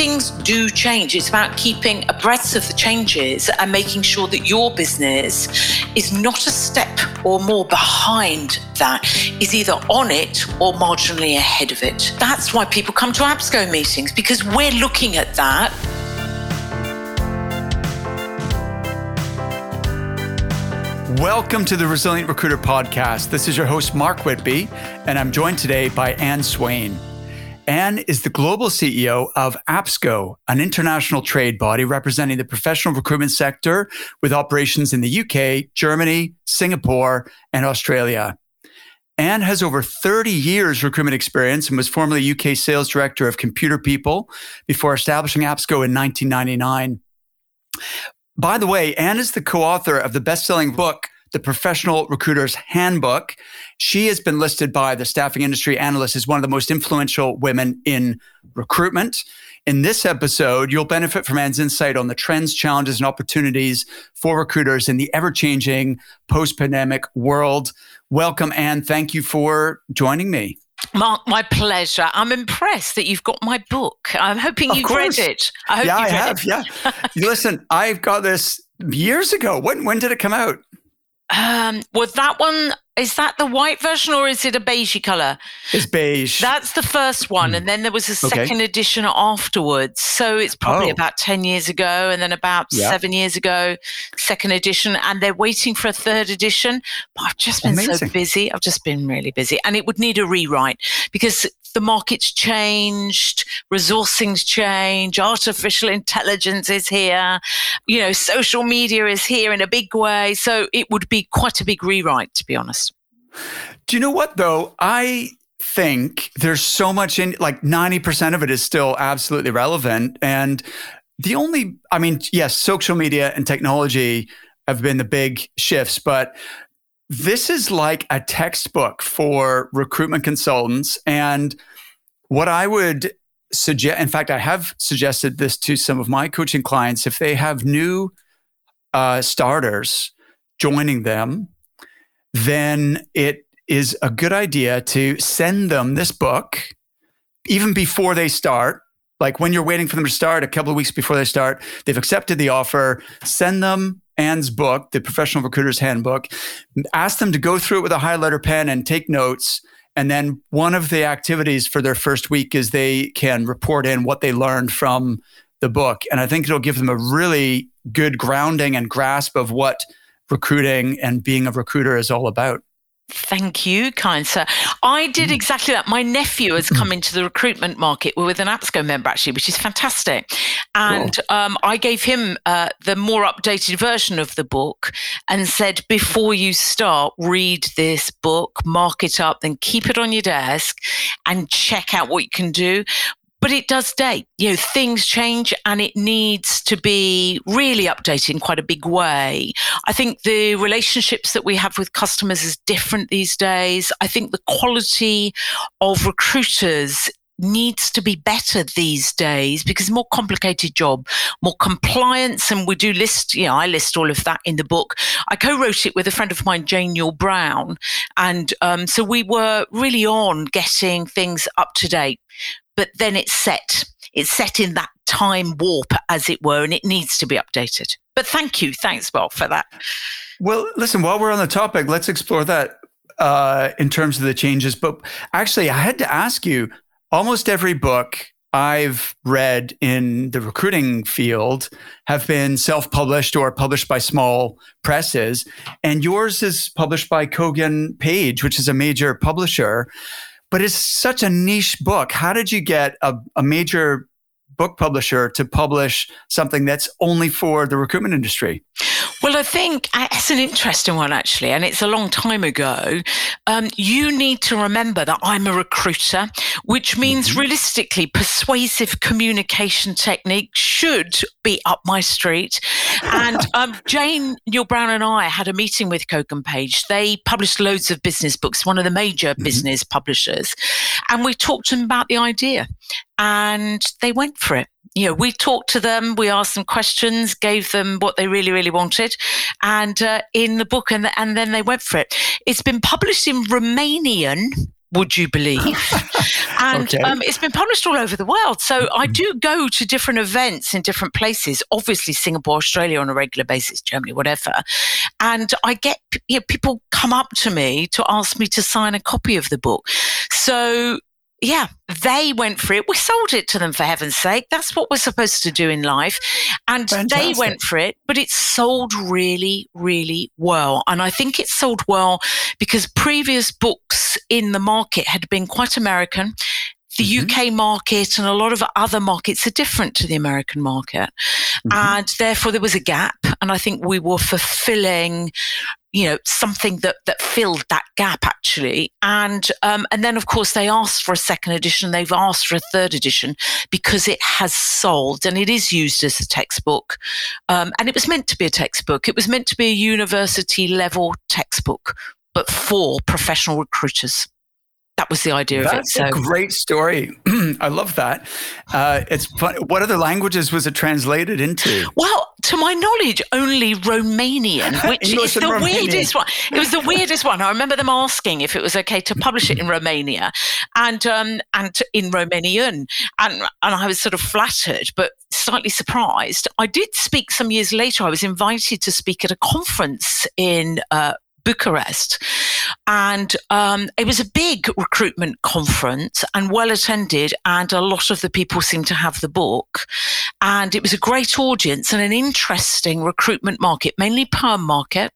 things do change. It's about keeping abreast of the changes and making sure that your business is not a step or more behind that, is either on it or marginally ahead of it. That's why people come to APSCO meetings because we're looking at that. Welcome to the Resilient Recruiter Podcast. This is your host, Mark Whitby, and I'm joined today by Ann Swain. Ann is the global CEO of APSCO, an international trade body representing the professional recruitment sector with operations in the UK, Germany, Singapore, and Australia. Ann has over 30 years recruitment experience and was formerly UK sales director of Computer People before establishing APSCO in 1999. By the way, Anne is the co-author of the best-selling book the Professional Recruiter's Handbook. She has been listed by the Staffing Industry Analyst as one of the most influential women in recruitment. In this episode, you'll benefit from Ann's insight on the trends, challenges, and opportunities for recruiters in the ever changing post pandemic world. Welcome, Ann. Thank you for joining me. Mark, my pleasure. I'm impressed that you've got my book. I'm hoping you've read it. I hope yeah, I have. It. Yeah. Listen, I've got this years ago. When when did it come out? Um, was that one is that the white version or is it a beigey color? It's beige. That's the first one, and then there was a second okay. edition afterwards. So it's probably oh. about ten years ago, and then about yeah. seven years ago, second edition, and they're waiting for a third edition. But I've just been Amazing. so busy. I've just been really busy, and it would need a rewrite because the market's changed, resourcing's changed, artificial intelligence is here, you know, social media is here in a big way. So it would be quite a big rewrite, to be honest. Do you know what, though? I think there's so much in like 90% of it is still absolutely relevant. And the only, I mean, yes, social media and technology have been the big shifts, but this is like a textbook for recruitment consultants. And what I would suggest, in fact, I have suggested this to some of my coaching clients if they have new uh, starters joining them, then it is a good idea to send them this book even before they start. Like when you're waiting for them to start, a couple of weeks before they start, they've accepted the offer, send them Ann's book, The Professional Recruiter's Handbook. Ask them to go through it with a highlighter pen and take notes. And then one of the activities for their first week is they can report in what they learned from the book. And I think it'll give them a really good grounding and grasp of what recruiting and being a recruiter is all about. Thank you, kind sir. I did mm. exactly that. My nephew has come into the recruitment market We're with an APSCO member, actually, which is fantastic. And cool. um, I gave him uh, the more updated version of the book and said, before you start, read this book, mark it up, then keep it on your desk and check out what you can do but it does date. You know, things change and it needs to be really updated in quite a big way. I think the relationships that we have with customers is different these days. I think the quality of recruiters needs to be better these days because more complicated job, more compliance. And we do list, you know, I list all of that in the book. I co-wrote it with a friend of mine, Jane Newell Brown. And um, so we were really on getting things up to date but then it's set. It's set in that time warp, as it were, and it needs to be updated. But thank you. Thanks, Bob, for that. Well, listen, while we're on the topic, let's explore that uh, in terms of the changes. But actually, I had to ask you almost every book I've read in the recruiting field have been self published or published by small presses. And yours is published by Kogan Page, which is a major publisher but it's such a niche book. How did you get a, a major book publisher to publish something that's only for the recruitment industry? Well, I think it's an interesting one, actually, and it's a long time ago. Um, you need to remember that I'm a recruiter, which means mm-hmm. realistically, persuasive communication technique should be up my street. And um, Jane Newell Brown and I had a meeting with Kogan Page. They published loads of business books, one of the major mm-hmm. business publishers. And we talked to them about the idea and they went for it. You know, we talked to them, we asked them questions, gave them what they really, really wanted, and uh, in the book, and and then they went for it. It's been published in Romanian would you believe? and okay. um, it's been published all over the world. So I mm-hmm. do go to different events in different places, obviously Singapore, Australia on a regular basis, Germany, whatever. And I get you know, people come up to me to ask me to sign a copy of the book. So yeah, they went for it. We sold it to them for heaven's sake. That's what we're supposed to do in life. And Fantastic. they went for it, but it sold really, really well. And I think it sold well because previous books in the market had been quite American. The mm-hmm. UK market and a lot of other markets are different to the American market. Mm-hmm. And therefore, there was a gap. And I think we were fulfilling you know something that that filled that gap actually. And um, and then of course they asked for a second edition. They've asked for a third edition because it has sold and it is used as a textbook. Um, and it was meant to be a textbook. It was meant to be a university level textbook but for professional recruiters that was the idea That's of it. So. a great story. I love that. Uh, it's fun. What other languages was it translated into? Well, to my knowledge, only Romanian, which is the Romanian. weirdest one. It was the weirdest one. I remember them asking if it was okay to publish it in Romania and um, and in Romanian, and and I was sort of flattered, but slightly surprised. I did speak some years later. I was invited to speak at a conference in uh, Bucharest. And um, it was a big recruitment conference and well attended. And a lot of the people seemed to have the book. And it was a great audience and an interesting recruitment market, mainly perm market.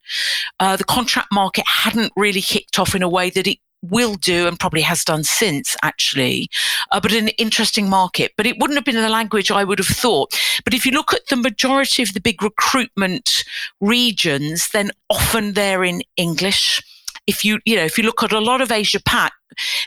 Uh, the contract market hadn't really kicked off in a way that it will do and probably has done since actually, uh, but an interesting market. But it wouldn't have been in the language I would have thought. But if you look at the majority of the big recruitment regions, then often they're in English if you you know if you look at a lot of Asia Pac,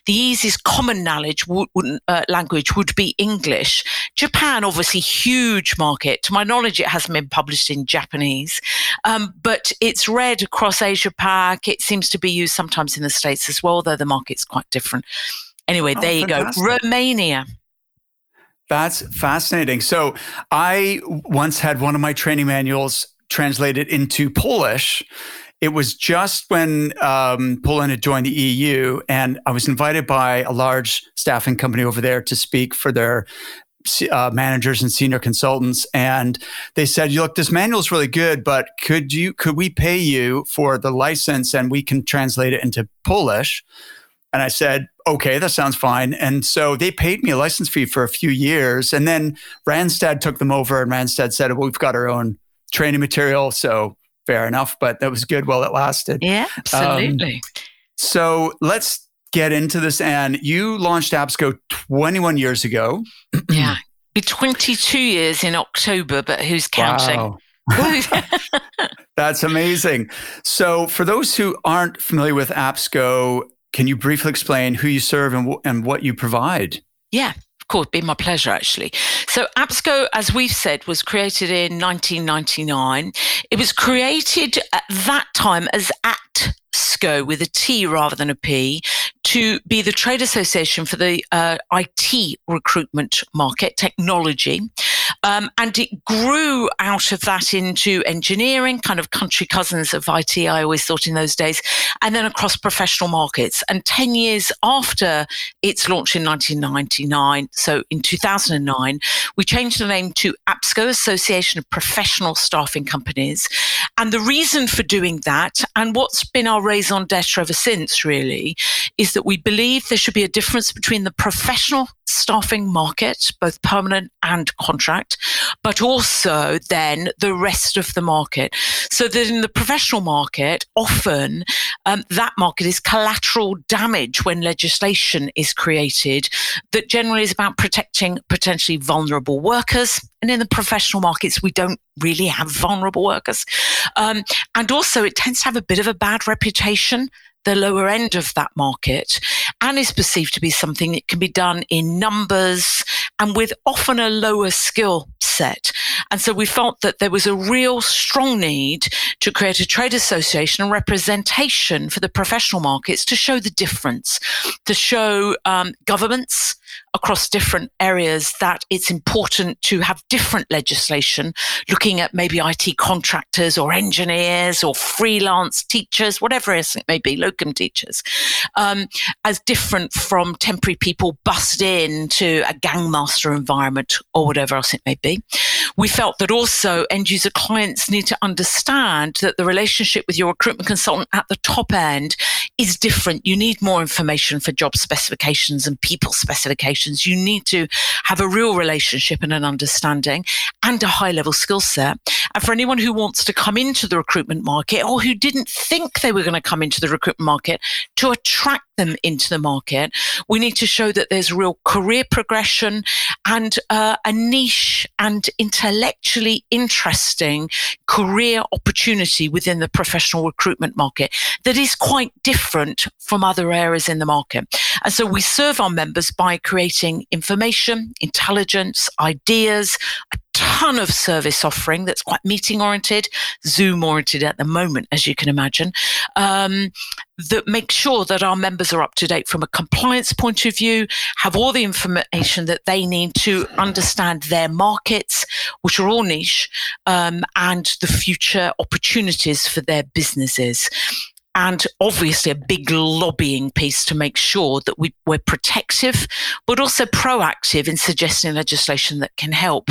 the easiest common knowledge would, uh, language would be English. Japan, obviously, huge market. To my knowledge, it hasn't been published in Japanese, um, but it's read across Asia Pac. It seems to be used sometimes in the States as well, though the market's quite different. Anyway, oh, there fantastic. you go. Romania. That's fascinating. So I once had one of my training manuals translated into Polish it was just when um, Poland had joined the EU, and I was invited by a large staffing company over there to speak for their uh, managers and senior consultants, and they said, You "Look, this manual is really good, but could you could we pay you for the license and we can translate it into Polish?" And I said, "Okay, that sounds fine." And so they paid me a license fee for a few years, and then Randstad took them over, and Randstad said, well, "We've got our own training material, so." Fair enough, but that was good while it lasted. Yeah, absolutely. Um, so let's get into this. And you launched APSCO 21 years ago. yeah, be 22 years in October, but who's counting? Wow. That's amazing. So, for those who aren't familiar with APSCO, can you briefly explain who you serve and, w- and what you provide? Yeah, course, been my pleasure actually. So APSCO, as we've said, was created in 1999. It was created at that time as ATSCO with a T rather than a P to be the trade association for the uh, IT recruitment market technology. Um, and it grew out of that into engineering, kind of country cousins of IT, I always thought in those days, and then across professional markets. And 10 years after its launch in 1999, so in 2009, we changed the name to APSCO, Association of Professional Staffing Companies. And the reason for doing that, and what's been our raison d'etre ever since, really, is that we believe there should be a difference between the professional staffing market, both permanent and contract, but also then the rest of the market. So that in the professional market, often um, that market is collateral damage when legislation is created that generally is about protecting potentially vulnerable workers. And in the professional markets, we don't really have vulnerable workers. Um, and also, it tends to have a bit of a bad reputation the lower end of that market and is perceived to be something that can be done in numbers and with often a lower skill set. And so we felt that there was a real strong need to create a trade association and representation for the professional markets to show the difference, to show um, governments, across different areas that it's important to have different legislation looking at maybe IT contractors or engineers or freelance teachers, whatever it may be, locum teachers, um, as different from temporary people bussed in to a gangmaster environment or whatever else it may be. We felt that also end user clients need to understand that the relationship with your recruitment consultant at the top end is different. You need more information for job specifications and people specifications. You need to have a real relationship and an understanding and a high level skill set. And for anyone who wants to come into the recruitment market or who didn't think they were going to come into the recruitment market to attract them into the market, we need to show that there's real career progression and uh, a niche and intellectually interesting career opportunity within the professional recruitment market that is quite different from other areas in the market. And so we serve our members by creating information, intelligence, ideas, ton of service offering that's quite meeting oriented, Zoom oriented at the moment, as you can imagine, um, that make sure that our members are up to date from a compliance point of view, have all the information that they need to understand their markets, which are all niche, um, and the future opportunities for their businesses. And obviously a big lobbying piece to make sure that we, we're protective, but also proactive in suggesting legislation that can help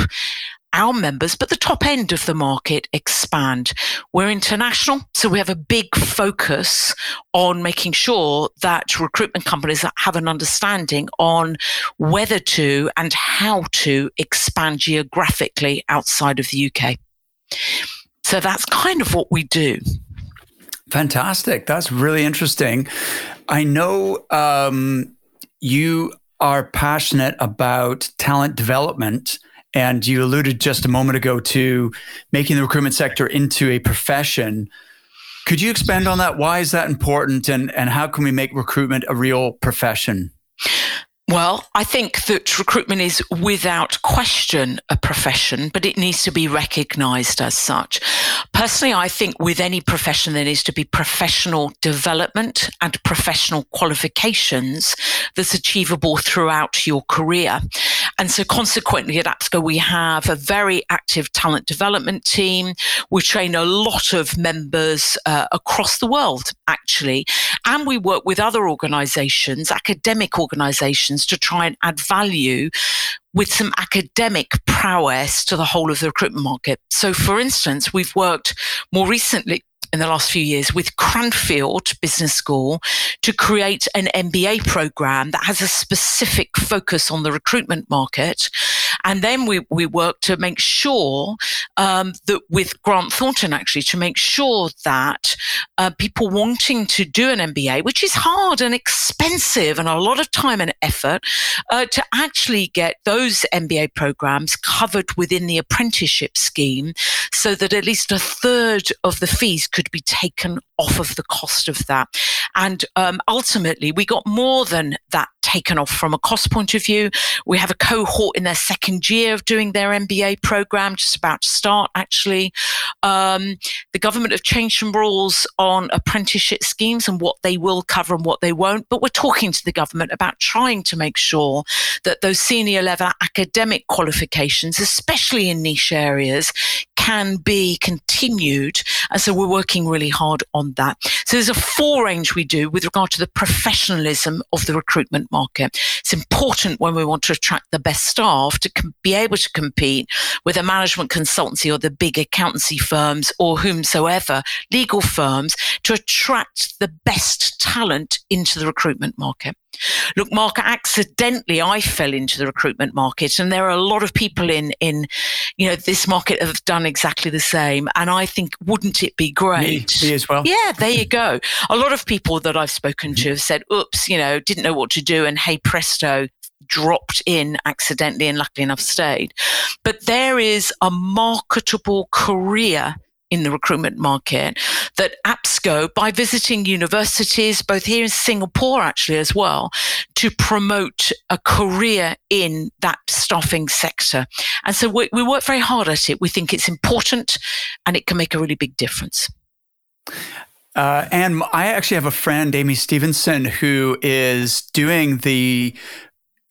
our members, but the top end of the market expand. We're international, so we have a big focus on making sure that recruitment companies have an understanding on whether to and how to expand geographically outside of the UK. So that's kind of what we do. Fantastic. That's really interesting. I know um, you are passionate about talent development. And you alluded just a moment ago to making the recruitment sector into a profession. Could you expand on that? Why is that important? And, and how can we make recruitment a real profession? Well, I think that recruitment is without question a profession, but it needs to be recognized as such. Personally, I think with any profession, there needs to be professional development and professional qualifications that's achievable throughout your career. And so consequently at APSCO, we have a very active talent development team. We train a lot of members uh, across the world, actually. And we work with other organizations, academic organizations to try and add value with some academic prowess to the whole of the recruitment market. So, for instance, we've worked more recently in the last few years with Cranfield Business School to create an MBA program that has a specific focus on the recruitment market. And then we, we work to make sure um, that with Grant Thornton, actually, to make sure that uh, people wanting to do an MBA, which is hard and expensive and a lot of time and effort, uh, to actually get those MBA programs covered within the apprenticeship scheme so that at least a third of the fees could be taken off of the cost of that. And um, ultimately, we got more than that taken off from a cost point of view. We have a cohort in their second year of doing their MBA program, just about to start actually. Um, the government have changed some rules on apprenticeship schemes and what they will cover and what they won't. But we're talking to the government about trying to make sure that those senior level academic qualifications, especially in niche areas, can be continued. And so we're working really hard on that. So there's a four range we do with regard to the professionalism of the recruitment market. It's important when we want to attract the best staff to com- be able to compete with a management consultancy or the big accountancy firms or whomsoever, legal firms, to attract the best talent into the recruitment market. Look, Mark, accidentally I fell into the recruitment market, and there are a lot of people in in you know this market have done exactly the same. And I think, wouldn't it be great? Me, me as well. Yeah, there you go. A lot of people that I've spoken to mm-hmm. have said, "Oops, you know, didn't know what to do," and hey presto, dropped in accidentally and luckily enough stayed. But there is a marketable career in the recruitment market that APSCO, by visiting universities, both here in Singapore actually as well, to promote a career in that staffing sector. And so we, we work very hard at it. We think it's important and it can make a really big difference. Uh, and I actually have a friend, Amy Stevenson, who is doing the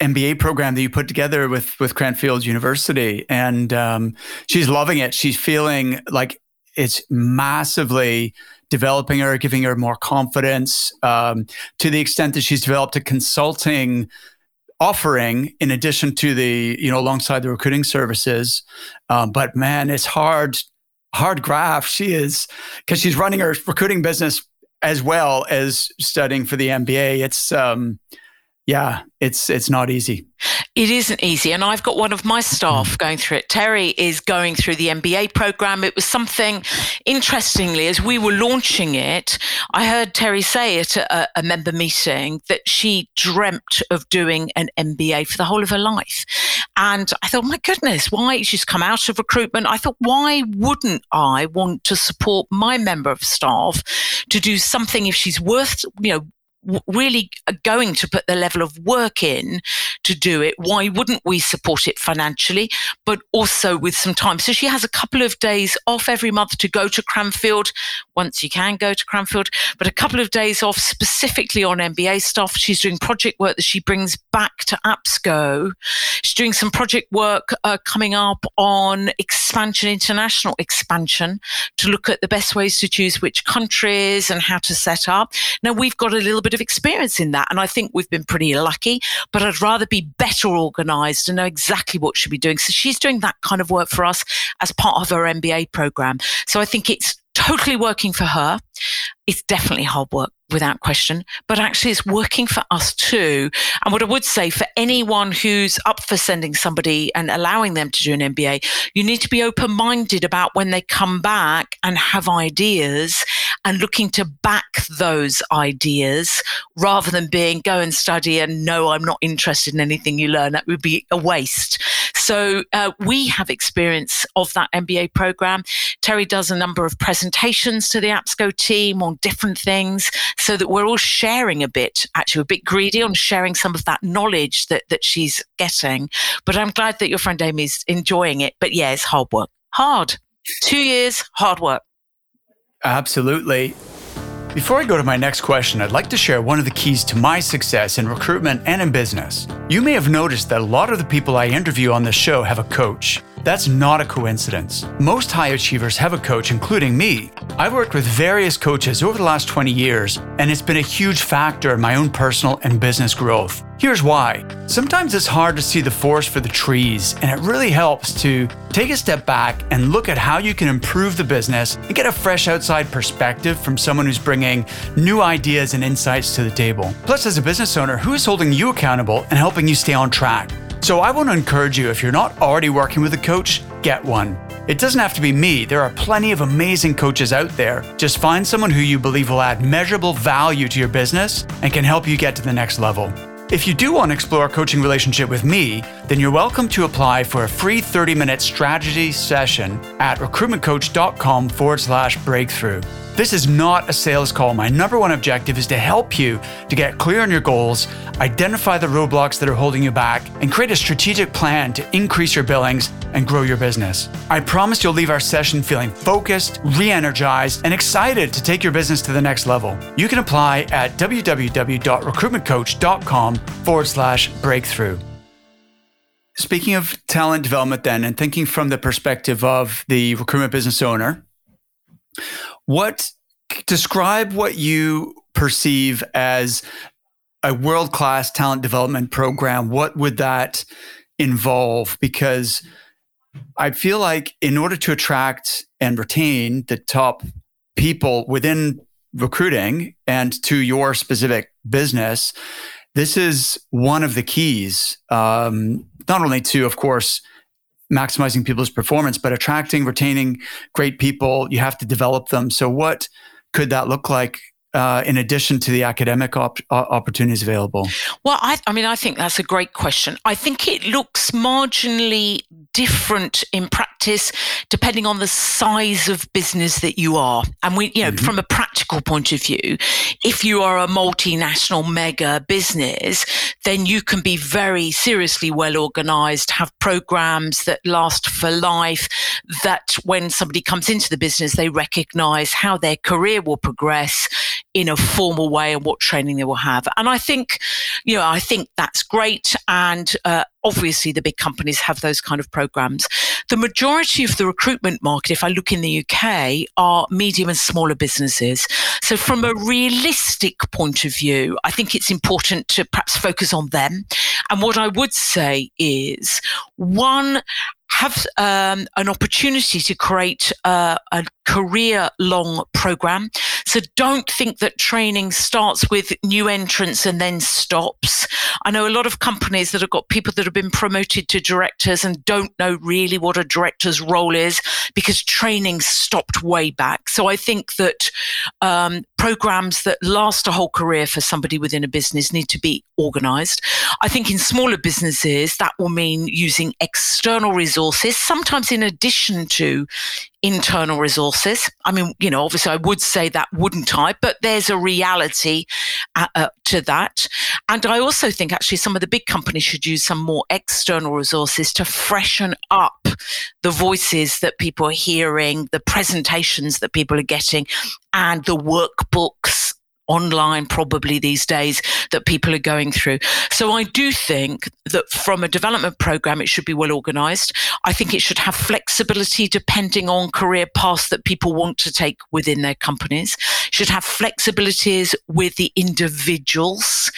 MBA program that you put together with with Cranfield University, and um, she's loving it. She's feeling like it's massively developing her, giving her more confidence um, to the extent that she's developed a consulting offering in addition to the you know alongside the recruiting services. Um, but man, it's hard hard graft. She is because she's running her recruiting business as well as studying for the MBA. It's um, yeah, it's it's not easy. It isn't easy, and I've got one of my staff mm. going through it. Terry is going through the MBA program. It was something, interestingly, as we were launching it, I heard Terry say at a, a member meeting that she dreamt of doing an MBA for the whole of her life, and I thought, my goodness, why she's come out of recruitment? I thought, why wouldn't I want to support my member of staff to do something if she's worth, you know, really going to put the level of work in to do it, why wouldn't we support it financially, but also with some time? So she has a couple of days off every month to go to Cranfield once you can go to Cranfield, but a couple of days off specifically on MBA stuff. She's doing project work that she brings back to APSCO. She's doing some project work uh, coming up on expansion, international expansion, to look at the best ways to choose which countries and how to set up. Now, we've got a little bit of experience in that. And I think we've been pretty lucky, but I'd rather be better organized and know exactly what she'll be doing. So she's doing that kind of work for us as part of her MBA program. So I think it's totally working for her. It's definitely hard work without question, but actually it's working for us too. And what I would say for anyone who's up for sending somebody and allowing them to do an MBA, you need to be open minded about when they come back and have ideas and looking to back those ideas rather than being go and study and no, I'm not interested in anything you learn. That would be a waste. So uh, we have experience of that MBA program. Terry does a number of presentations to the APSCO team on different things so that we're all sharing a bit, actually, a bit greedy on sharing some of that knowledge that, that she's getting. But I'm glad that your friend Amy's enjoying it. But yeah, it's hard work. Hard. Two years, hard work. Absolutely. Before I go to my next question, I'd like to share one of the keys to my success in recruitment and in business. You may have noticed that a lot of the people I interview on this show have a coach. That's not a coincidence. Most high achievers have a coach, including me. I've worked with various coaches over the last 20 years, and it's been a huge factor in my own personal and business growth. Here's why. Sometimes it's hard to see the forest for the trees, and it really helps to take a step back and look at how you can improve the business and get a fresh outside perspective from someone who's bringing new ideas and insights to the table. Plus, as a business owner, who is holding you accountable and helping you stay on track? So I want to encourage you if you're not already working with a coach, get one. It doesn't have to be me, there are plenty of amazing coaches out there. Just find someone who you believe will add measurable value to your business and can help you get to the next level. If you do want to explore a coaching relationship with me, then you're welcome to apply for a free 30 minute strategy session at recruitmentcoach.com forward slash breakthrough. This is not a sales call. My number one objective is to help you to get clear on your goals, identify the roadblocks that are holding you back, and create a strategic plan to increase your billings and grow your business. I promise you'll leave our session feeling focused, re energized, and excited to take your business to the next level. You can apply at www.recruitmentcoach.com forward slash breakthrough. Speaking of talent development, then, and thinking from the perspective of the recruitment business owner, what describe what you perceive as a world class talent development program? What would that involve? Because I feel like in order to attract and retain the top people within recruiting and to your specific business, this is one of the keys, um, not only to, of course, maximizing people's performance, but attracting, retaining great people, you have to develop them. So, what could that look like uh, in addition to the academic op- opportunities available? Well, I, I, mean, I think that's a great question. I think it looks marginally different in practice depending on the size of business that you are. And we, you know, mm-hmm. from a practical point of view, if you are a multinational mega business, then you can be very seriously well organized, have programs that last for life, that when somebody comes into the business, they recognize how their career will progress in a formal way and what training they will have. And I think, you know, I think that's great. And uh, obviously the big companies have those kind of programs. The majority of the recruitment market, if I look in the UK, are medium and smaller businesses. So from a realistic point of view, I think it's important to perhaps focus on them. And what I would say is one, have um, an opportunity to create uh, a career long program. So don't think that training starts with new entrants and then stops. I know a lot of companies that have got people that have been promoted to directors and don't know really what a director's role is because training stopped way back. So I think that um, programs that last a whole career for somebody within a business need to be organized. I think in smaller businesses, that will mean using external resources, sometimes in addition to internal resources. I mean, you know, obviously I would say that, wouldn't I? But there's a reality uh, uh, to that. And I also think actually some of the big companies should use some more external resources to freshen up the voices that people are hearing, the presentations that people are getting, and the workbooks online probably these days that people are going through. So I do think that from a development program, it should be well organized. I think it should have flexibility depending on career paths that people want to take within their companies. Should have flexibilities with the individuals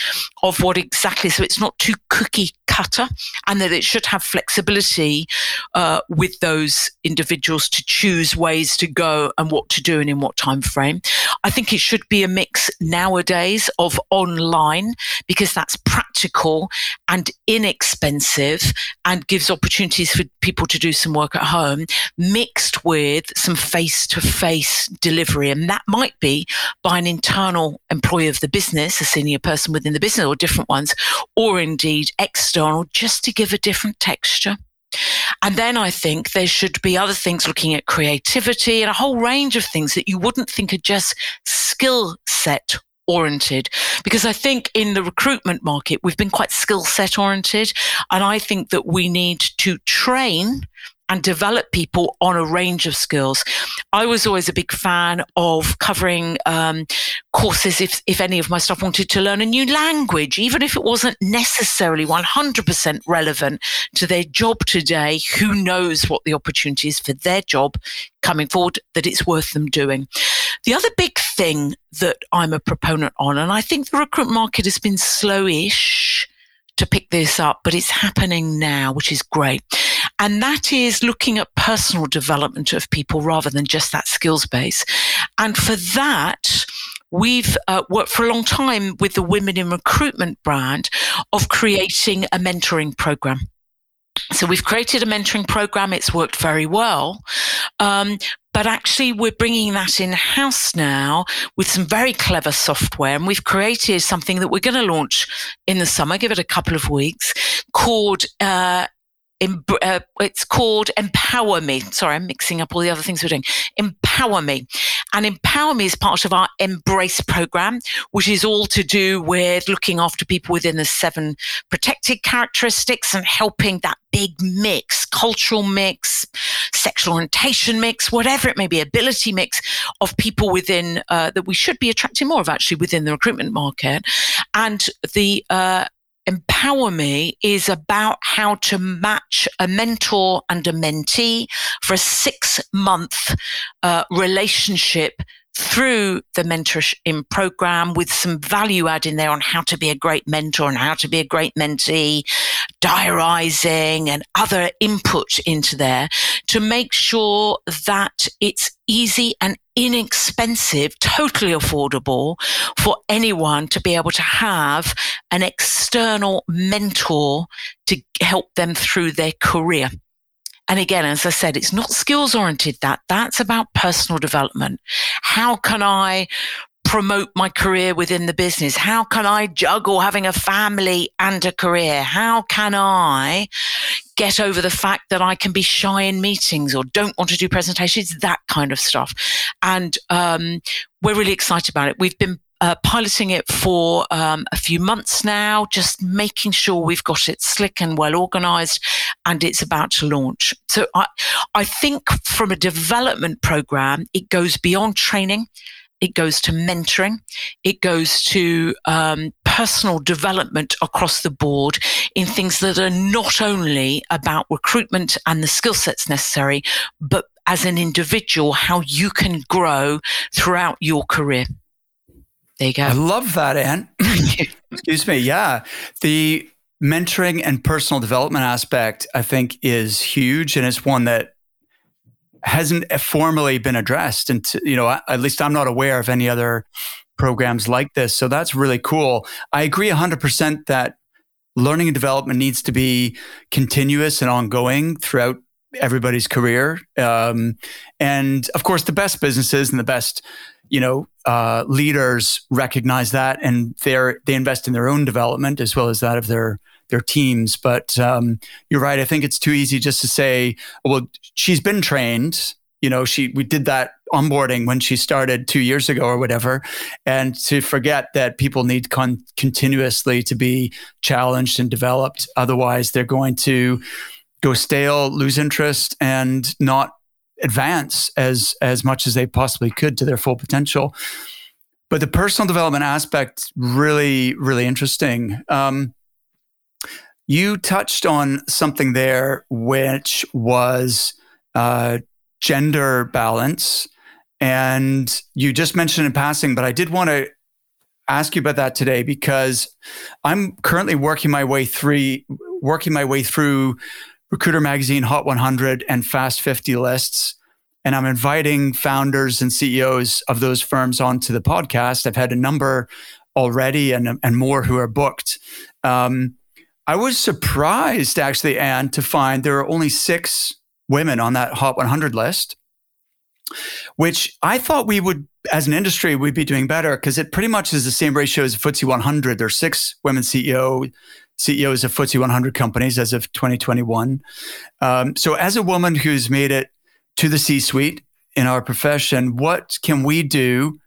of what exactly, so it's not too cookie cutter and that it should have flexibility uh, with those individuals to choose ways to go and what to do and in what time frame. I think it should be a mix nowadays of online because that's practical and inexpensive and gives opportunities for people to do some work at home mixed with some face to face delivery. And that might be by an internal employee of the business, a senior person within the business or different ones, or indeed external just to give a different texture. And then I think there should be other things looking at creativity and a whole range of things that you wouldn't think are just skill set oriented because I think in the recruitment market, we've been quite skill set oriented. And I think that we need to train and develop people on a range of skills. I was always a big fan of covering um, courses if, if any of my staff wanted to learn a new language, even if it wasn't necessarily 100% relevant to their job today. Who knows what the opportunity is for their job coming forward that it's worth them doing. The other big thing that I'm a proponent on, and I think the recruitment market has been slowish to pick this up, but it's happening now, which is great. And that is looking at personal development of people rather than just that skills base. And for that, we've uh, worked for a long time with the Women in Recruitment brand of creating a mentoring program. So we've created a mentoring program. It's worked very well. Um, but actually, we're bringing that in house now with some very clever software. And we've created something that we're going to launch in the summer, give it a couple of weeks, called uh, uh, it's called Empower Me. Sorry, I'm mixing up all the other things we're doing. Empower Me. And Empower Me is part of our Embrace program, which is all to do with looking after people within the seven protected characteristics and helping that big mix, cultural mix, sexual orientation mix, whatever it may be, ability mix of people within uh, that we should be attracting more of actually within the recruitment market. And the uh, Empower Me is about how to match a mentor and a mentee for a six month uh, relationship through the mentoring program with some value add in there on how to be a great mentor and how to be a great mentee, diarizing and other input into there to make sure that it's easy and inexpensive, totally affordable for anyone to be able to have an external mentor to help them through their career. And again, as I said, it's not skills oriented that. That's about personal development. How can I promote my career within the business? How can I juggle having a family and a career? How can I get over the fact that I can be shy in meetings or don't want to do presentations? That kind of stuff. And um, we're really excited about it. We've been uh, piloting it for um, a few months now, just making sure we've got it slick and well organized, and it's about to launch. So I, I think from a development program, it goes beyond training. It goes to mentoring. It goes to um, personal development across the board in things that are not only about recruitment and the skill sets necessary, but as an individual, how you can grow throughout your career. There you go. I love that, Ann. Excuse me. Yeah. The mentoring and personal development aspect, I think, is huge. And it's one that hasn't formally been addressed. And, you know, at least I'm not aware of any other programs like this. So that's really cool. I agree 100% that learning and development needs to be continuous and ongoing throughout everybody's career. Um, and of course, the best businesses and the best you know, uh, leaders recognize that and they're they invest in their own development as well as that of their their teams. But um, you're right. I think it's too easy just to say, well, she's been trained. You know, she we did that onboarding when she started two years ago or whatever, and to forget that people need con- continuously to be challenged and developed. Otherwise, they're going to go stale, lose interest, and not advance as as much as they possibly could to their full potential. But the personal development aspect really really interesting. Um, you touched on something there, which was uh, gender balance, and you just mentioned in passing. But I did want to ask you about that today because I'm currently working my way through working my way through Recruiter Magazine Hot 100 and Fast 50 lists. And I'm inviting founders and CEOs of those firms onto the podcast. I've had a number already and, and more who are booked. Um, I was surprised, actually, Ann, to find there are only six women on that Hot 100 list, which I thought we would, as an industry, we'd be doing better because it pretty much is the same ratio as FTSE 100. There are six women CEO, CEOs of FTSE 100 companies as of 2021. Um, so, as a woman who's made it to the C suite in our profession, what can we do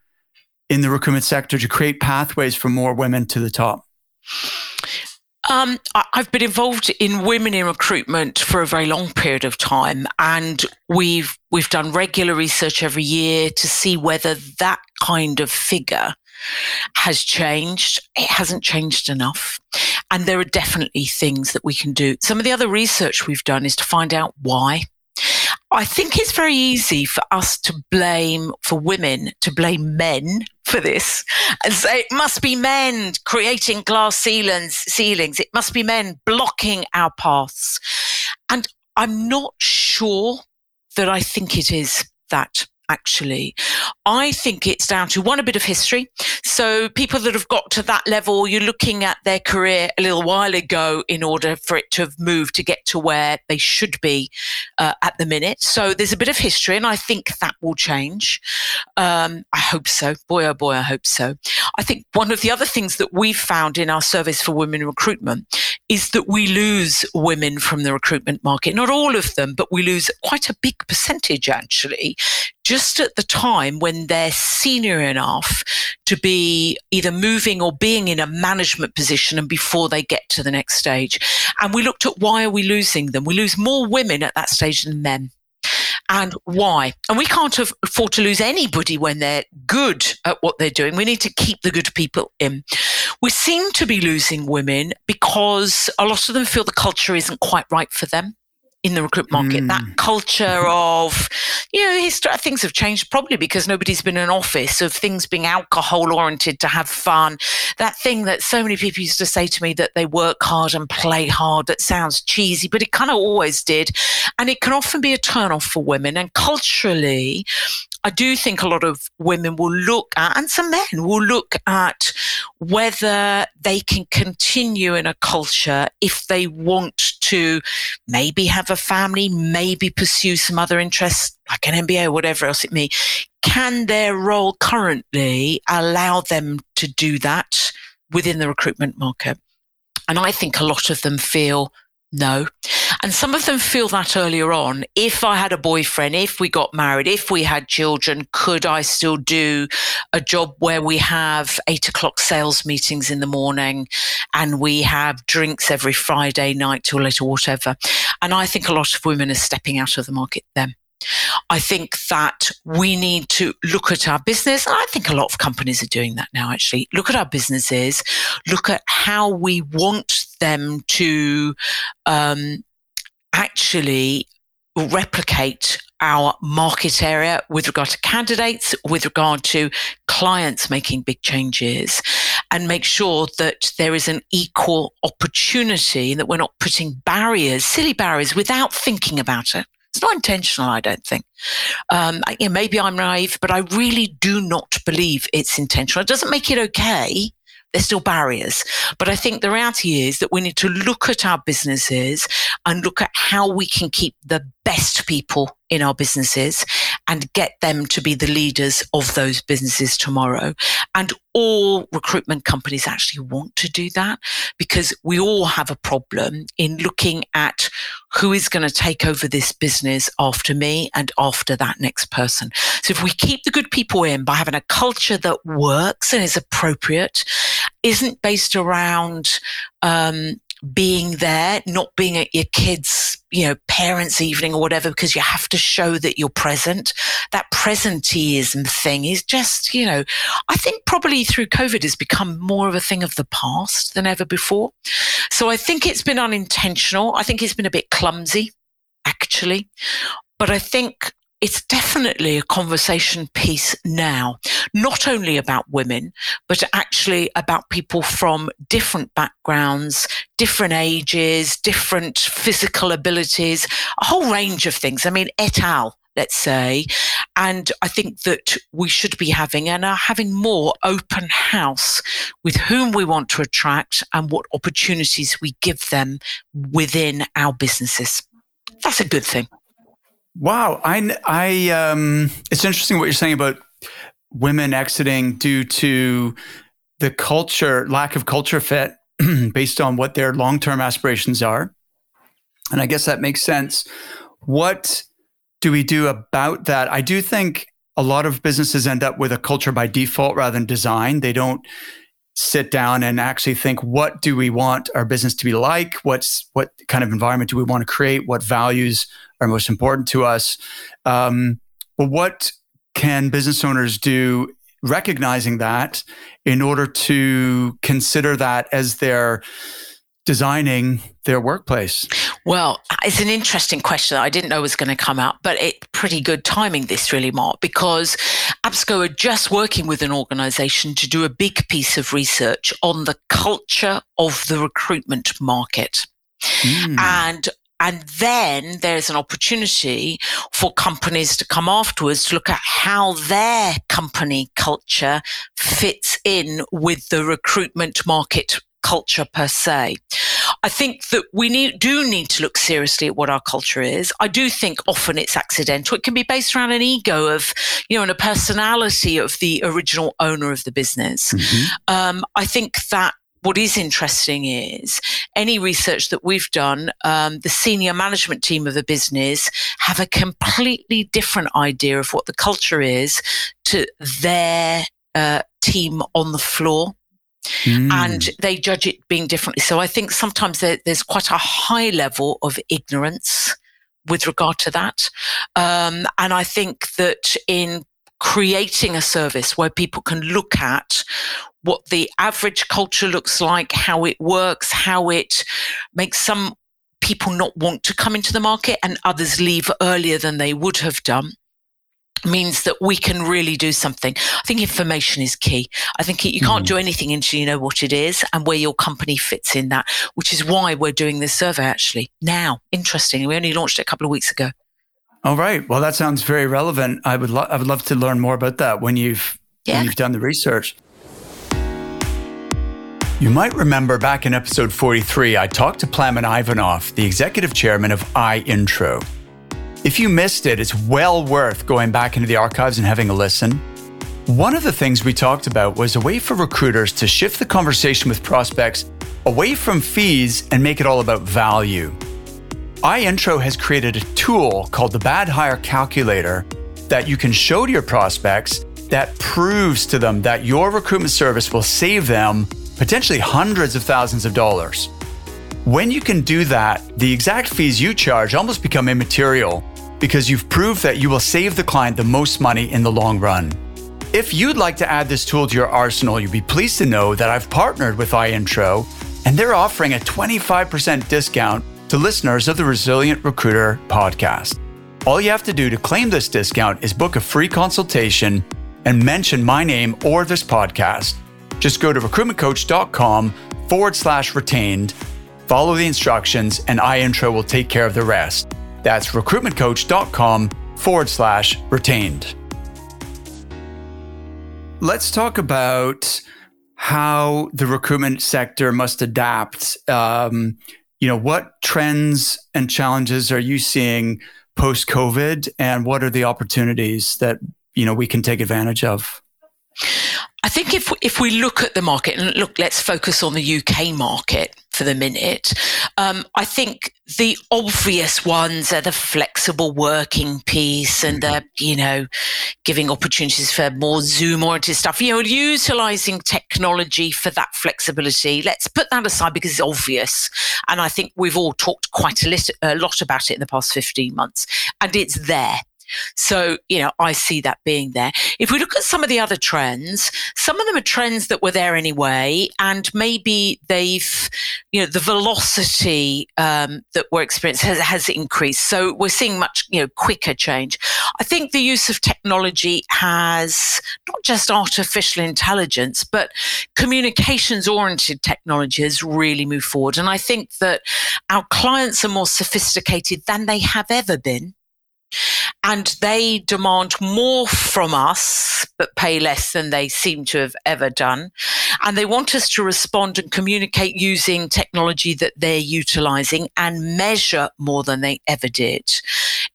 in the recruitment sector to create pathways for more women to the top? Um, I've been involved in women in recruitment for a very long period of time, and we've we've done regular research every year to see whether that kind of figure has changed. It hasn't changed enough. And there are definitely things that we can do. Some of the other research we've done is to find out why. I think it's very easy for us to blame, for women to blame men for this and say it must be men creating glass ceilings, ceilings. It must be men blocking our paths. And I'm not sure that I think it is that actually. I think it's down to one, a bit of history. So people that have got to that level, you're looking at their career a little while ago in order for it to have moved to get to where they should be uh, at the minute. So there's a bit of history, and I think that will change. Um, I hope so. Boy, oh boy, I hope so. I think one of the other things that we've found in our service for women recruitment is that we lose women from the recruitment market. Not all of them, but we lose quite a big percentage actually just at the time when they're senior enough to be either moving or being in a management position and before they get to the next stage. And we looked at why are we losing them? We lose more women at that stage than men. And why? And we can't afford to lose anybody when they're good at what they're doing. We need to keep the good people in. We seem to be losing women because a lot of them feel the culture isn't quite right for them in the recruit market. Mm. That culture of, you know, history, things have changed probably because nobody's been in office of things being alcohol oriented to have fun. That thing that so many people used to say to me that they work hard and play hard. That sounds cheesy, but it kind of always did, and it can often be a turn off for women. And culturally, I do think a lot of women will look at, and some men will look at whether they can continue in a culture if they want to maybe have a family, maybe pursue some other interests like an MBA or whatever else it may, can their role currently allow them to do that within the recruitment market? And I think a lot of them feel no. And some of them feel that earlier on. If I had a boyfriend, if we got married, if we had children, could I still do a job where we have eight o'clock sales meetings in the morning and we have drinks every Friday night till later, whatever? And I think a lot of women are stepping out of the market then. I think that we need to look at our business. I think a lot of companies are doing that now, actually. Look at our businesses, look at how we want them to um, actually replicate our market area with regard to candidates, with regard to clients making big changes, and make sure that there is an equal opportunity that we're not putting barriers, silly barriers, without thinking about it. It's not intentional, I don't think. Um, maybe I'm naive, but I really do not believe it's intentional. It doesn't make it okay. There's still barriers. But I think the reality is that we need to look at our businesses and look at how we can keep the best people in our businesses and get them to be the leaders of those businesses tomorrow. And all recruitment companies actually want to do that because we all have a problem in looking at who is going to take over this business after me and after that next person. So if we keep the good people in by having a culture that works and is appropriate, isn't based around um, being there, not being at your kids' you know, parents' evening or whatever, because you have to show that you're present. That presenteeism thing is just, you know, I think probably through COVID has become more of a thing of the past than ever before. So I think it's been unintentional. I think it's been a bit clumsy, actually. But I think it's definitely a conversation piece now, not only about women, but actually about people from different backgrounds, different ages, different physical abilities, a whole range of things. I mean, et al let's say. And I think that we should be having and are having more open house with whom we want to attract and what opportunities we give them within our businesses. That's a good thing. Wow, I, I, um, it's interesting what you're saying about women exiting due to the culture, lack of culture fit, based on what their long-term aspirations are, and I guess that makes sense. What do we do about that? I do think a lot of businesses end up with a culture by default rather than design. They don't sit down and actually think what do we want our business to be like? What's what kind of environment do we want to create? What values are most important to us? Um, but what can business owners do recognizing that in order to consider that as their designing their workplace? Well, it's an interesting question that I didn't know was going to come up, but it's pretty good timing this really, Mark, because APSCO are just working with an organization to do a big piece of research on the culture of the recruitment market. Mm. And and then there's an opportunity for companies to come afterwards to look at how their company culture fits in with the recruitment market culture per se. I think that we need, do need to look seriously at what our culture is. I do think often it's accidental. It can be based around an ego of, you know, and a personality of the original owner of the business. Mm-hmm. Um, I think that what is interesting is any research that we've done, um, the senior management team of the business have a completely different idea of what the culture is to their uh, team on the floor. Mm. And they judge it being differently. So I think sometimes there, there's quite a high level of ignorance with regard to that. Um, and I think that in creating a service where people can look at what the average culture looks like, how it works, how it makes some people not want to come into the market and others leave earlier than they would have done means that we can really do something. I think information is key. I think you can't mm. do anything until you know what it is and where your company fits in that, which is why we're doing this survey actually now. Interesting. We only launched it a couple of weeks ago. All right. Well, that sounds very relevant. I would lo- I would love to learn more about that when you've yeah. when you've done the research. You might remember back in episode 43, I talked to Plamen Ivanov, the executive chairman of iIntro. If you missed it, it's well worth going back into the archives and having a listen. One of the things we talked about was a way for recruiters to shift the conversation with prospects away from fees and make it all about value. iIntro has created a tool called the Bad Hire Calculator that you can show to your prospects that proves to them that your recruitment service will save them potentially hundreds of thousands of dollars. When you can do that, the exact fees you charge almost become immaterial because you've proved that you will save the client the most money in the long run. If you'd like to add this tool to your arsenal, you'd be pleased to know that I've partnered with iIntro and they're offering a 25% discount to listeners of the Resilient Recruiter podcast. All you have to do to claim this discount is book a free consultation and mention my name or this podcast. Just go to recruitmentcoach.com forward slash retained, follow the instructions, and iIntro will take care of the rest. That's recruitmentcoach.com forward slash retained. Let's talk about how the recruitment sector must adapt. Um, you know, what trends and challenges are you seeing post COVID, and what are the opportunities that you know we can take advantage of? I think if if we look at the market and look, let's focus on the UK market for the minute. Um, I think the obvious ones are the flexible working piece and the you know giving opportunities for more Zoom oriented stuff. You know, utilizing technology for that flexibility. Let's put that aside because it's obvious, and I think we've all talked quite a, lit- a lot about it in the past fifteen months, and it's there. So, you know, I see that being there. If we look at some of the other trends, some of them are trends that were there anyway, and maybe they've, you know, the velocity um, that we're experiencing has, has increased. So we're seeing much, you know, quicker change. I think the use of technology has not just artificial intelligence, but communications oriented technology has really moved forward. And I think that our clients are more sophisticated than they have ever been and they demand more from us, but pay less than they seem to have ever done. And they want us to respond and communicate using technology that they're utilizing and measure more than they ever did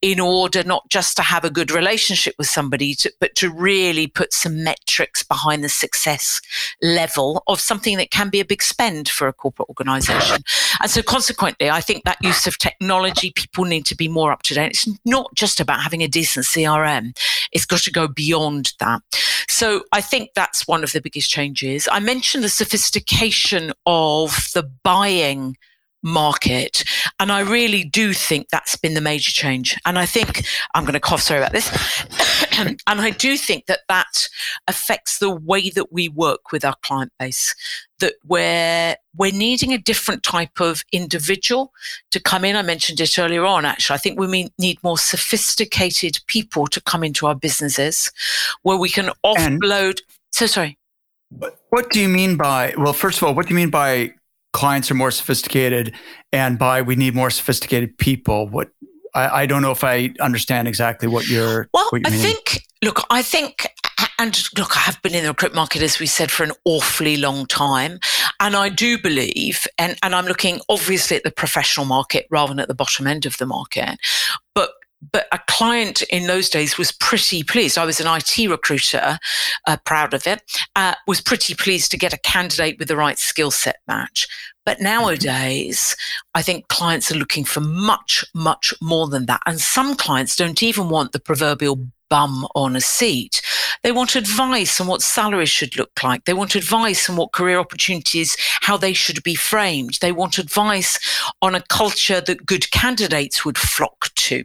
in order not just to have a good relationship with somebody, to, but to really put some metrics behind the success level of something that can be a big spend for a corporate organization. And so consequently, I think that use of technology, people need to be more up to date. It's not just about having a decent CRM. It's got to go beyond that. So I think that's one of the biggest changes. I mentioned the sophistication of the buying market. And I really do think that's been the major change. And I think I'm going to cough, sorry about this. and I do think that that affects the way that we work with our client base. That we're we're needing a different type of individual to come in. I mentioned it earlier on. Actually, I think we need more sophisticated people to come into our businesses, where we can offload. And so sorry. What do you mean by? Well, first of all, what do you mean by clients are more sophisticated and by we need more sophisticated people what I, I don't know if I understand exactly what you're. Well, what you're I think. Look, I think and look, I have been in the recruit market, as we said, for an awfully long time. And I do believe, and, and I'm looking obviously at the professional market rather than at the bottom end of the market, but but a client in those days was pretty pleased. I was an IT recruiter, uh, proud of it, uh, was pretty pleased to get a candidate with the right skill set match. But nowadays, I think clients are looking for much, much more than that. And some clients don't even want the proverbial bum on a seat. They want advice on what salaries should look like. They want advice on what career opportunities, how they should be framed. They want advice on a culture that good candidates would flock to.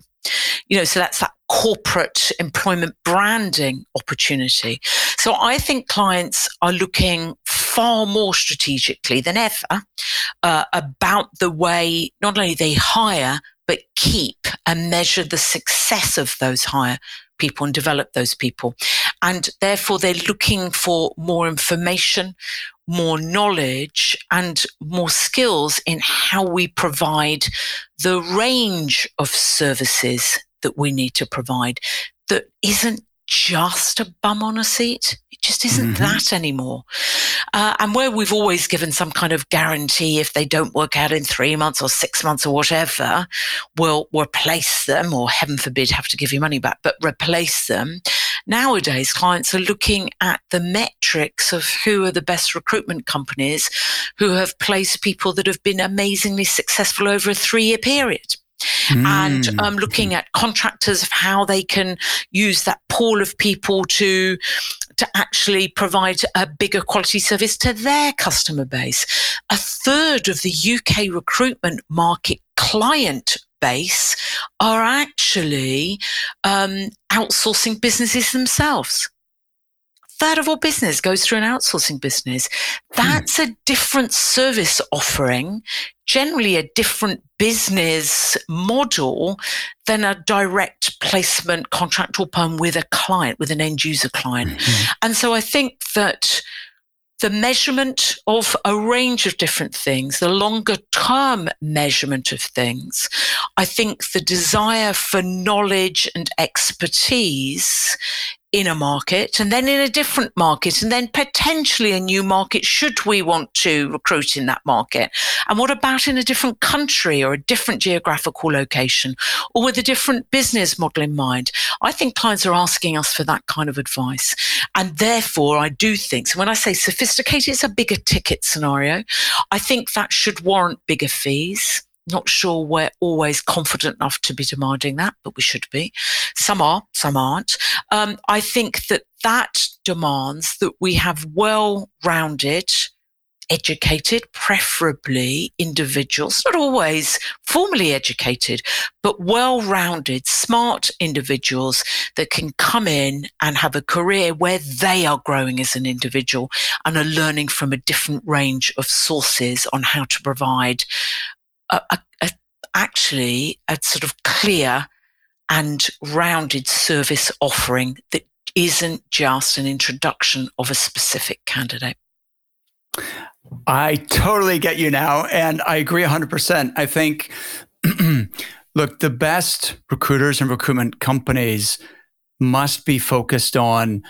You know, so that's that corporate employment branding opportunity. So I think clients are looking far more strategically than ever uh, about the way not only they hire, but keep and measure the success of those hire people and develop those people. And therefore, they're looking for more information, more knowledge, and more skills in how we provide the range of services that we need to provide that isn't just a bum on a seat. It just isn't mm-hmm. that anymore. Uh, and where we've always given some kind of guarantee if they don't work out in three months or six months or whatever, we'll replace them or heaven forbid have to give you money back, but replace them. Nowadays, clients are looking at the metrics of who are the best recruitment companies who have placed people that have been amazingly successful over a three year period. Mm. and um, looking at contractors of how they can use that pool of people to to actually provide a bigger quality service to their customer base. A third of the UK recruitment market client base are actually um, outsourcing businesses themselves third of all business goes through an outsourcing business. That's hmm. a different service offering, generally a different business model than a direct placement contract or perm with a client, with an end user client. Mm-hmm. And so I think that the measurement of a range of different things, the longer term measurement of things, I think the desire for knowledge and expertise in a market and then in a different market and then potentially a new market should we want to recruit in that market? And what about in a different country or a different geographical location or with a different business model in mind? I think clients are asking us for that kind of advice. And therefore i do think so when i say sophisticated it's a bigger ticket scenario. I think that should warrant bigger fees not sure we're always confident enough to be demanding that, but we should be. Some are, some aren't. Um, I think that that demands that we have well rounded, educated, preferably individuals, not always formally educated, but well rounded, smart individuals that can come in and have a career where they are growing as an individual and are learning from a different range of sources on how to provide a, a, a, actually a sort of clear and rounded service offering that isn't just an introduction of a specific candidate. I totally get you now. And I agree 100%. I think, look, the best recruiters and recruitment companies must be focused on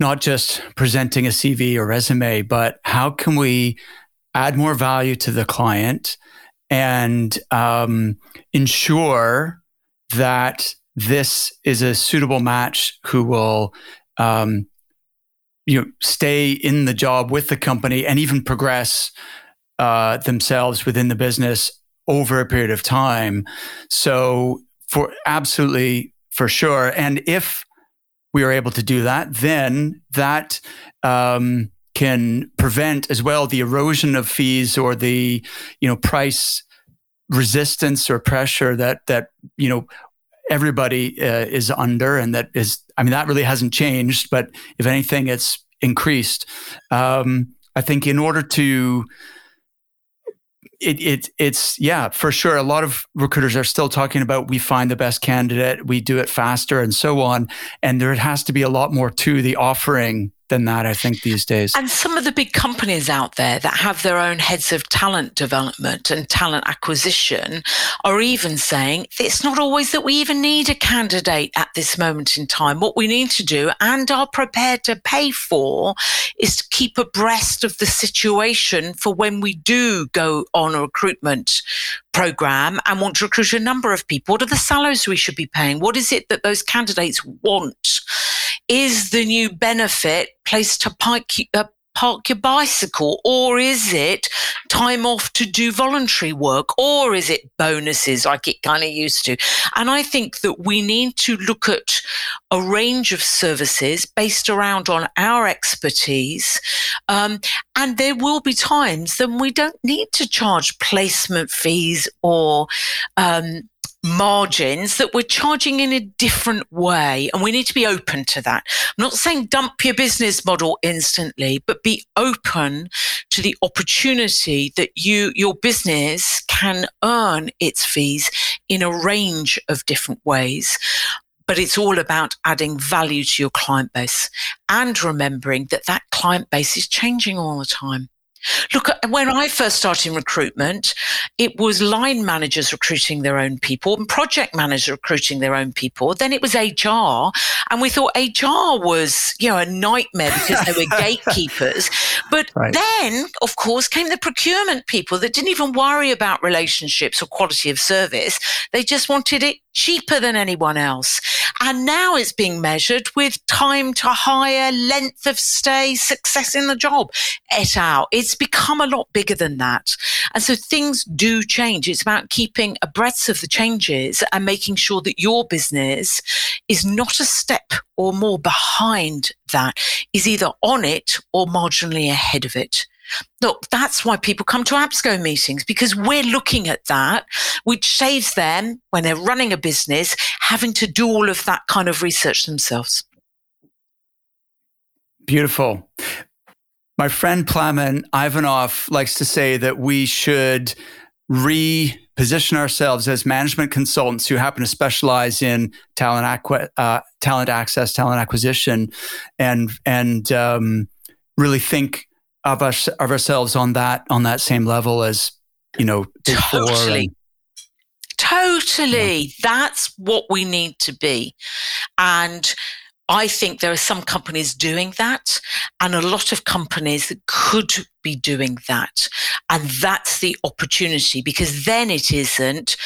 not just presenting a CV or resume, but how can we add more value to the client and um, ensure that this is a suitable match who will um, you know stay in the job with the company and even progress uh, themselves within the business over a period of time. So for absolutely for sure. And if we are able to do that then that um, can prevent as well the erosion of fees or the you know price resistance or pressure that that you know everybody uh, is under and that is i mean that really hasn't changed but if anything it's increased. Um, i think in order to it, it it's yeah for sure a lot of recruiters are still talking about we find the best candidate we do it faster and so on and there has to be a lot more to the offering than that, I think, these days. And some of the big companies out there that have their own heads of talent development and talent acquisition are even saying it's not always that we even need a candidate at this moment in time. What we need to do and are prepared to pay for is to keep abreast of the situation for when we do go on a recruitment program and want to recruit a number of people. What are the salaries we should be paying? What is it that those candidates want? Is the new benefit place to park, uh, park your bicycle? Or is it time off to do voluntary work? Or is it bonuses like it kind of used to? And i think that we need to look at a range of services based around on our expertise um, and there will be times then we don't need to charge placement fees or um, margins that we're charging in a different way. And we need to be open to that. I'm not saying dump your business model instantly, but be open to the opportunity that you, your business can earn its fees in a range of different ways. But it's all about adding value to your client base and remembering that that client base is changing all the time. Look, uh, when I first started in recruitment, it was line managers recruiting their own people and project managers recruiting their own people. Then it was HR, and we thought HR was, you know, a nightmare because they were gatekeepers. But right. then, of course, came the procurement people that didn't even worry about relationships or quality of service. They just wanted it cheaper than anyone else. And now it's being measured with time to hire, length of stay, success in the job, et al. It's become a lot bigger than that. And so things do change. It's about keeping abreast of the changes and making sure that your business is not a step or more behind that, is either on it or marginally ahead of it. Look, that's why people come to APSCO meetings because we're looking at that, which saves them when they're running a business having to do all of that kind of research themselves. Beautiful. My friend Plamen Ivanov likes to say that we should reposition ourselves as management consultants who happen to specialize in talent, acqu- uh, talent access, talent acquisition, and and um, really think of us of ourselves on that on that same level as you know totally. And, totally, that's what we need to be, and. I think there are some companies doing that and a lot of companies that could be doing that. And that's the opportunity because then it isn't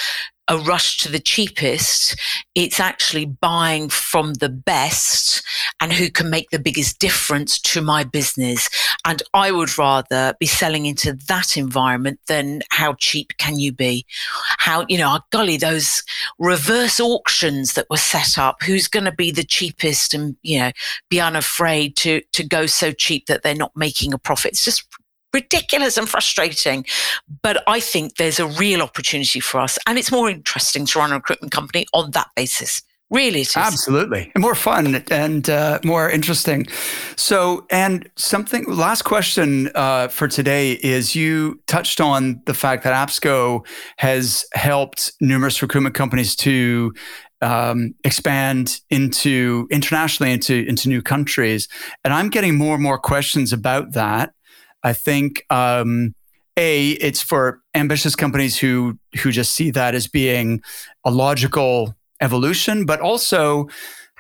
a rush to the cheapest. It's actually buying from the best and who can make the biggest difference to my business. And I would rather be selling into that environment than how cheap can you be? How, you know, oh, golly, those reverse auctions that were set up, who's going to be the cheapest and, you know, be unafraid to, to go so cheap that they're not making a profit. It's just ridiculous and frustrating. But I think there's a real opportunity for us. And it's more interesting to run a recruitment company on that basis. Really, it is. Absolutely. And more fun and uh, more interesting. So, and something, last question uh, for today is you touched on the fact that APSCO has helped numerous recruitment companies to um, expand into internationally into into new countries, and I'm getting more and more questions about that. I think um, a it's for ambitious companies who who just see that as being a logical evolution, but also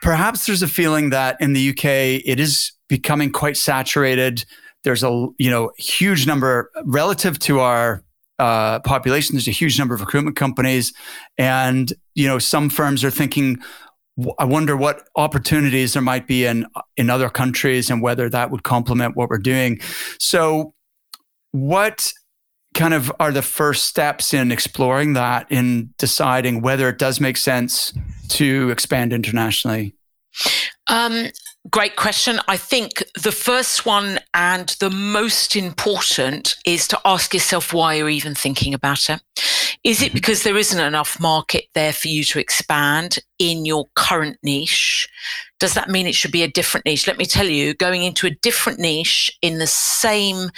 perhaps there's a feeling that in the UK it is becoming quite saturated. There's a you know huge number relative to our uh, population. There's a huge number of recruitment companies, and you know some firms are thinking I wonder what opportunities there might be in in other countries and whether that would complement what we're doing. So, what kind of are the first steps in exploring that in deciding whether it does make sense to expand internationally? Um, Great question. I think the first one and the most important is to ask yourself why you're even thinking about it. Is it mm-hmm. because there isn't enough market there for you to expand in your current niche? Does that mean it should be a different niche? Let me tell you, going into a different niche in the same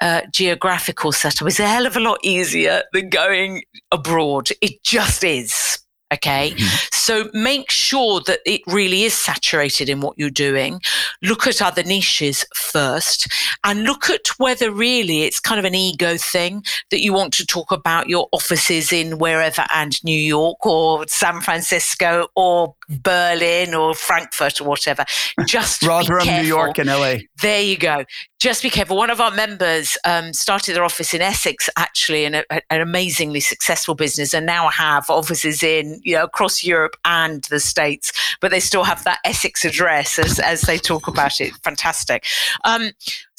uh, geographical setup is a hell of a lot easier than going abroad. It just is. Okay. Mm-hmm. So make sure that it really is saturated in what you're doing. Look at other niches first and look at whether really it's kind of an ego thing that you want to talk about your offices in wherever and New York or San Francisco or Berlin or Frankfurt or whatever. Just rather Rotherham, New York, and LA. There you go. Just be careful. One of our members um, started their office in Essex, actually, in a, an amazingly successful business, and now have offices in you know across Europe and the States. But they still have that Essex address as as they talk about it. Fantastic. Um,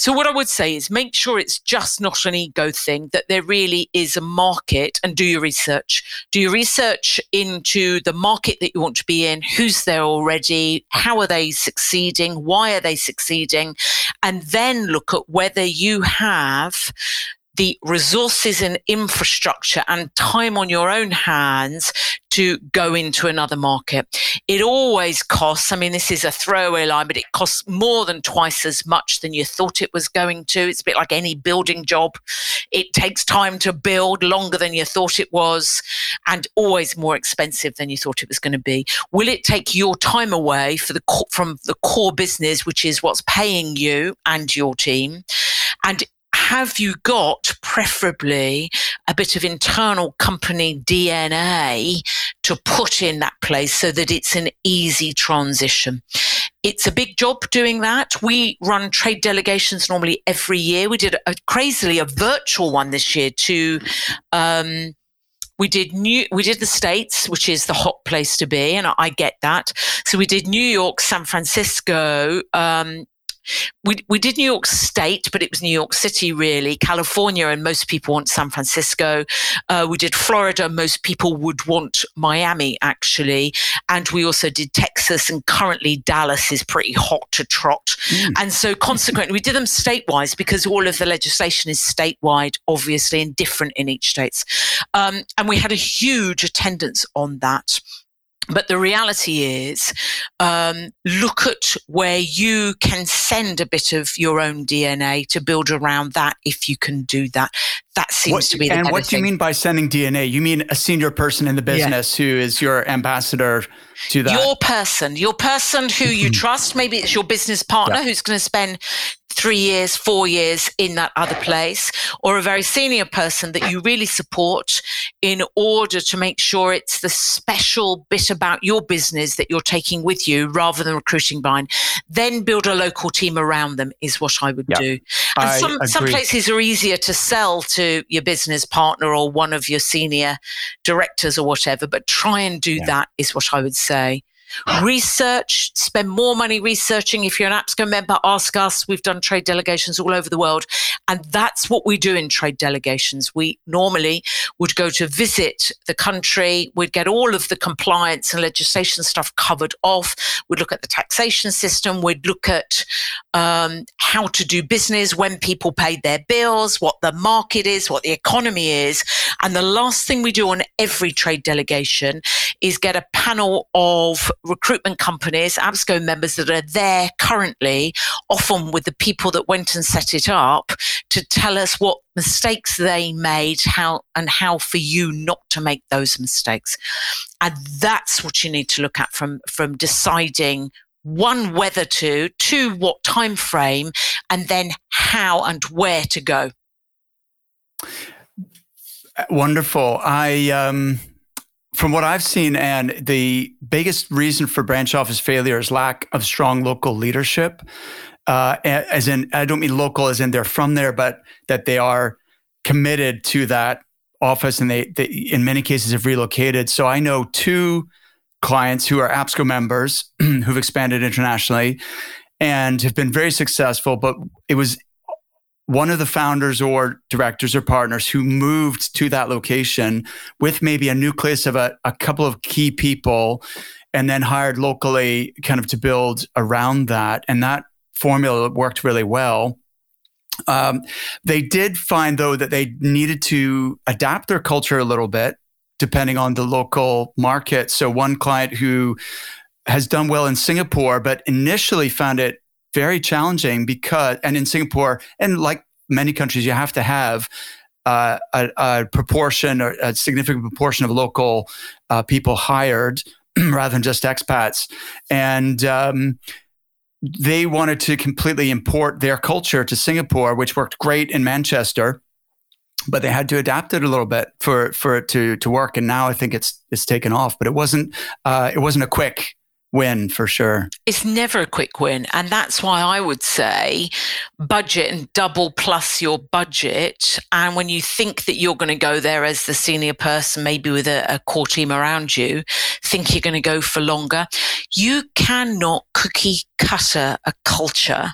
so, what I would say is make sure it's just not an ego thing, that there really is a market and do your research. Do your research into the market that you want to be in, who's there already, how are they succeeding, why are they succeeding, and then look at whether you have the resources and infrastructure and time on your own hands to go into another market. It always costs, I mean, this is a throwaway line, but it costs more than twice as much than you thought it was going to. It's a bit like any building job. It takes time to build, longer than you thought it was, and always more expensive than you thought it was going to be. Will it take your time away for the from the core business, which is what's paying you and your team? And have you got preferably a bit of internal company DNA to put in that place so that it's an easy transition? It's a big job doing that. We run trade delegations normally every year. We did a, crazily a virtual one this year to um, we did new we did the states which is the hot place to be and i get that so we did new york san francisco um, we, we did New York State, but it was New York City, really. California, and most people want San Francisco. Uh, we did Florida, most people would want Miami, actually. And we also did Texas, and currently Dallas is pretty hot to trot. Mm. And so, consequently, we did them statewide because all of the legislation is statewide, obviously, and different in each state. Um, and we had a huge attendance on that. But the reality is, um, look at where you can send a bit of your own DNA to build around that if you can do that. That seems what, to be the And what do you mean by sending DNA? You mean a senior person in the business yeah. who is your ambassador to that? Your person, your person who you trust. Maybe it's your business partner yeah. who's going to spend three years, four years in that other place, or a very senior person that you really support in order to make sure it's the special bit about your business that you're taking with you rather than recruiting behind. Then build a local team around them is what I would do. And I some, agree. some places are easier to sell to your business partner or one of your senior directors or whatever, but try and do yeah. that is what I would say. Research, spend more money researching. If you're an APSCO member, ask us. We've done trade delegations all over the world. And that's what we do in trade delegations. We normally would go to visit the country. We'd get all of the compliance and legislation stuff covered off. We'd look at the taxation system. We'd look at um, how to do business, when people paid their bills, what the market is, what the economy is. And the last thing we do on every trade delegation is get a panel of recruitment companies, APSCO members that are there currently, often with the people that went and set it up, to tell us what mistakes they made, how and how for you not to make those mistakes. And that's what you need to look at from from deciding one whether to, two what time frame, and then how and where to go. Wonderful. I um from what I've seen, and the biggest reason for branch office failure is lack of strong local leadership. Uh, as in, I don't mean local as in they're from there, but that they are committed to that office and they, they in many cases have relocated. So I know two clients who are APSCO members who've expanded internationally and have been very successful, but it was one of the founders or directors or partners who moved to that location with maybe a nucleus of a, a couple of key people and then hired locally kind of to build around that. And that formula worked really well. Um, they did find, though, that they needed to adapt their culture a little bit depending on the local market. So, one client who has done well in Singapore, but initially found it very challenging because, and in Singapore, and like many countries, you have to have uh, a, a, proportion or a significant proportion of local uh, people hired rather than just expats. And um, they wanted to completely import their culture to Singapore, which worked great in Manchester. But they had to adapt it a little bit for for it to to work, and now I think it's it's taken off. But it wasn't uh, it wasn't a quick win for sure. It's never a quick win. And that's why I would say budget and double plus your budget. And when you think that you're going to go there as the senior person, maybe with a, a core team around you, think you're going to go for longer. You cannot cookie cutter a culture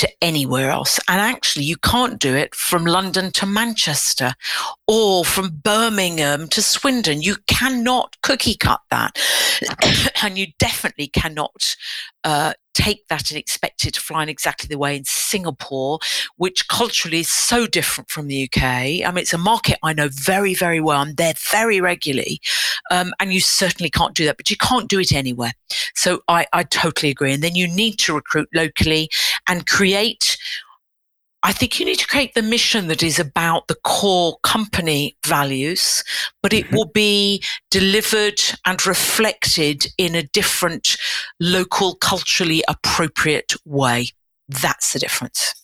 to anywhere else. And actually, you can't do it from London to Manchester or from Birmingham to Swindon. You cannot cookie cut that. and you definitely cannot uh, take that and expect it to fly in exactly the way in Singapore, which culturally is so different from the UK. I mean, it's a market I know very, very well. I'm there very regularly. Um, and you certainly can't do that, but you can't do it anywhere. So I, I totally agree. And then you need to recruit locally and create I think you need to create the mission that is about the core company values, but it mm-hmm. will be delivered and reflected in a different local, culturally appropriate way. That's the difference.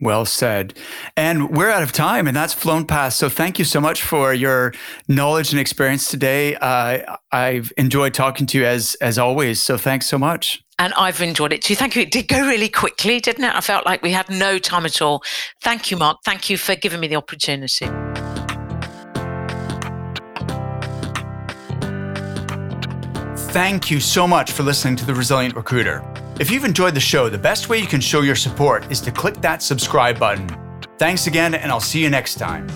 Well said. And we're out of time, and that's flown past. So thank you so much for your knowledge and experience today. Uh, I've enjoyed talking to you as as always. So thanks so much. And I've enjoyed it too. Thank you. It did go really quickly, didn't it? I felt like we had no time at all. Thank you, Mark. Thank you for giving me the opportunity. Thank you so much for listening to The Resilient Recruiter. If you've enjoyed the show, the best way you can show your support is to click that subscribe button. Thanks again, and I'll see you next time.